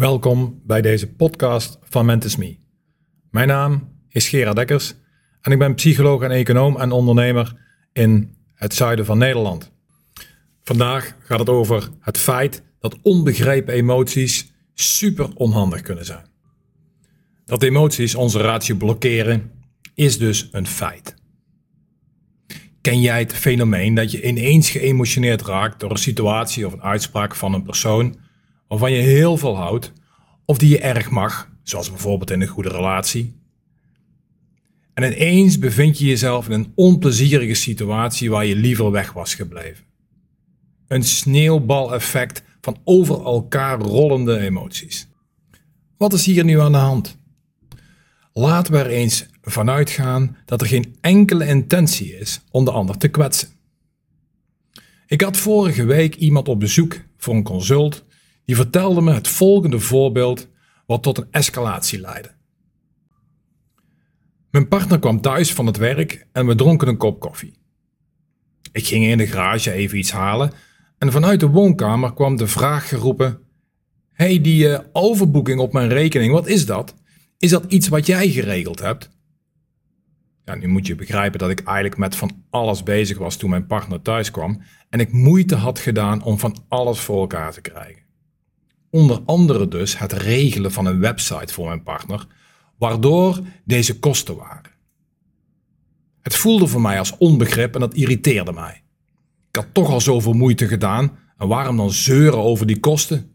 Welkom bij deze podcast van Mentis Me. Mijn naam is Gerard Dekkers en ik ben psycholoog en econoom en ondernemer in het zuiden van Nederland. Vandaag gaat het over het feit dat onbegrepen emoties super onhandig kunnen zijn. Dat emoties onze ratio blokkeren is dus een feit. Ken jij het fenomeen dat je ineens geëmotioneerd raakt door een situatie of een uitspraak van een persoon waarvan je heel veel houdt of die je erg mag, zoals bijvoorbeeld in een goede relatie? En ineens bevind je jezelf in een onplezierige situatie waar je liever weg was gebleven. Een sneeuwbaleffect van over elkaar rollende emoties. Wat is hier nu aan de hand? Laten we er eens vanuit gaan dat er geen enkele intentie is om de ander te kwetsen. Ik had vorige week iemand op bezoek voor een consult die vertelde me het volgende voorbeeld wat tot een escalatie leidde. Mijn partner kwam thuis van het werk en we dronken een kop koffie. Ik ging in de garage even iets halen en vanuit de woonkamer kwam de vraag geroepen: Hey, die uh, overboeking op mijn rekening, wat is dat? Is dat iets wat jij geregeld hebt? Ja, nu moet je begrijpen dat ik eigenlijk met van alles bezig was toen mijn partner thuis kwam en ik moeite had gedaan om van alles voor elkaar te krijgen. Onder andere dus het regelen van een website voor mijn partner, waardoor deze kosten waren. Het voelde voor mij als onbegrip en dat irriteerde mij. Ik had toch al zoveel moeite gedaan en waarom dan zeuren over die kosten?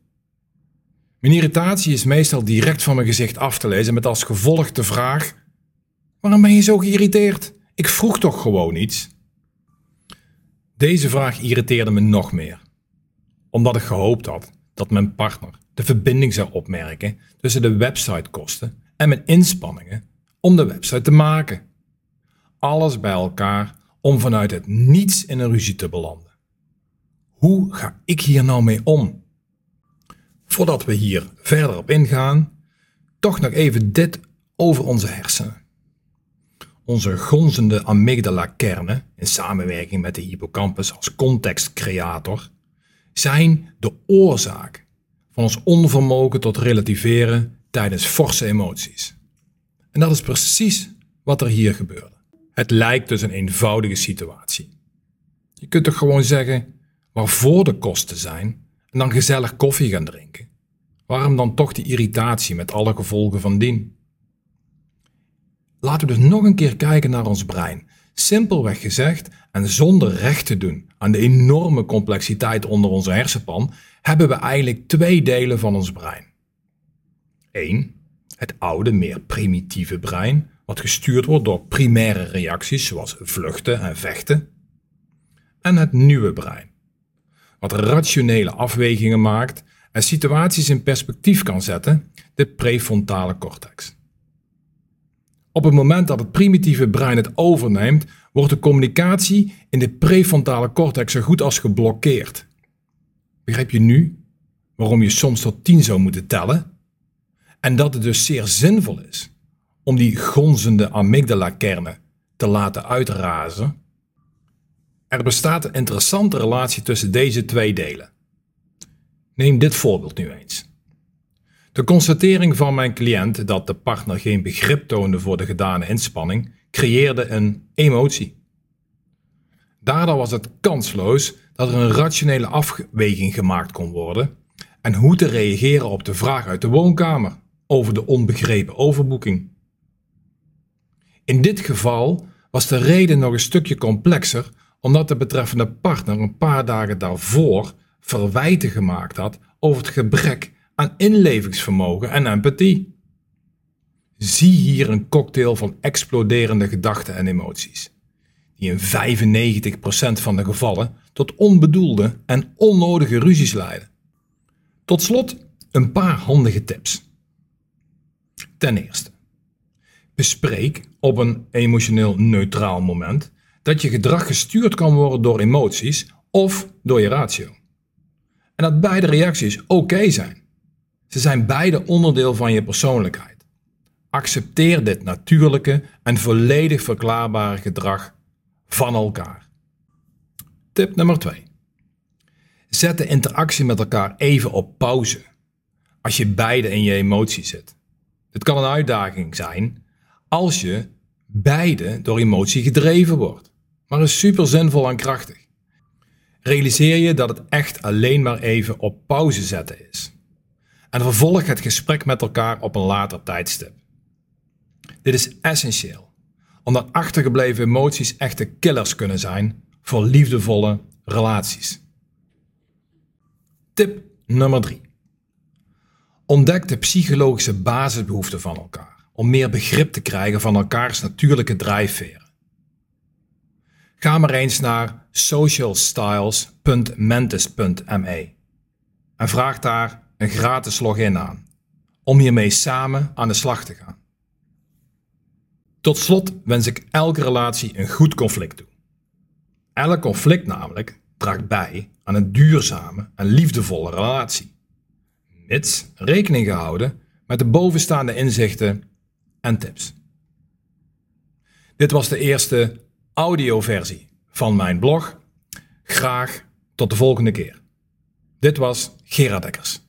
Mijn irritatie is meestal direct van mijn gezicht af te lezen met als gevolg de vraag: Waarom ben je zo geïrriteerd? Ik vroeg toch gewoon iets? Deze vraag irriteerde me nog meer, omdat ik gehoopt had dat mijn partner de verbinding zou opmerken tussen de websitekosten en mijn inspanningen om de website te maken. Alles bij elkaar om vanuit het niets in een ruzie te belanden. Hoe ga ik hier nou mee om? Voordat we hier verder op ingaan, toch nog even dit over onze hersenen. Onze gonzende amygdala-kernen, in samenwerking met de hippocampus als contextcreator, zijn de oorzaak van ons onvermogen tot relativeren tijdens forse emoties. En dat is precies wat er hier gebeurde. Het lijkt dus een eenvoudige situatie. Je kunt toch gewoon zeggen waarvoor de kosten zijn en dan gezellig koffie gaan drinken. Waarom dan toch die irritatie met alle gevolgen van dien? Laten we dus nog een keer kijken naar ons brein. Simpelweg gezegd en zonder recht te doen aan de enorme complexiteit onder onze hersenpan, hebben we eigenlijk twee delen van ons brein. Eén, het oude, meer primitieve brein, wat gestuurd wordt door primaire reacties zoals vluchten en vechten. En het nieuwe brein, wat rationele afwegingen maakt en situaties in perspectief kan zetten, de prefrontale cortex. Op het moment dat het primitieve brein het overneemt, wordt de communicatie in de prefrontale cortex zo goed als geblokkeerd. Begrijp je nu waarom je soms tot 10 zou moeten tellen? En dat het dus zeer zinvol is om die gonzende amygdala-kernen te laten uitrazen? Er bestaat een interessante relatie tussen deze twee delen. Neem dit voorbeeld nu eens. De constatering van mijn cliënt dat de partner geen begrip toonde voor de gedane inspanning creëerde een emotie. Daardoor was het kansloos dat er een rationele afweging gemaakt kon worden en hoe te reageren op de vraag uit de woonkamer over de onbegrepen overboeking. In dit geval was de reden nog een stukje complexer omdat de betreffende partner een paar dagen daarvoor verwijten gemaakt had over het gebrek aan inlevingsvermogen en empathie. Zie hier een cocktail van exploderende gedachten en emoties, die in 95% van de gevallen tot onbedoelde en onnodige ruzies leiden. Tot slot een paar handige tips. Ten eerste, bespreek op een emotioneel neutraal moment dat je gedrag gestuurd kan worden door emoties of door je ratio. En dat beide reacties oké zijn. Ze zijn beide onderdeel van je persoonlijkheid. Accepteer dit natuurlijke en volledig verklaarbare gedrag van elkaar. Tip nummer 2. Zet de interactie met elkaar even op pauze. als je beide in je emotie zit. Dit kan een uitdaging zijn als je beide door emotie gedreven wordt, maar is super zinvol en krachtig. Realiseer je dat het echt alleen maar even op pauze zetten is. En vervolg het gesprek met elkaar op een later tijdstip. Dit is essentieel, omdat achtergebleven emoties echte killers kunnen zijn voor liefdevolle relaties. Tip nummer 3. Ontdek de psychologische basisbehoeften van elkaar om meer begrip te krijgen van elkaars natuurlijke drijfveren. Ga maar eens naar socialstyles.mentis.me en vraag daar een gratis login aan om hiermee samen aan de slag te gaan. Tot slot wens ik elke relatie een goed conflict toe. Elk conflict namelijk draagt bij aan een duurzame en liefdevolle relatie. Mits rekening gehouden met de bovenstaande inzichten en tips. Dit was de eerste audioversie van mijn blog. Graag tot de volgende keer. Dit was Gerard Dekkers.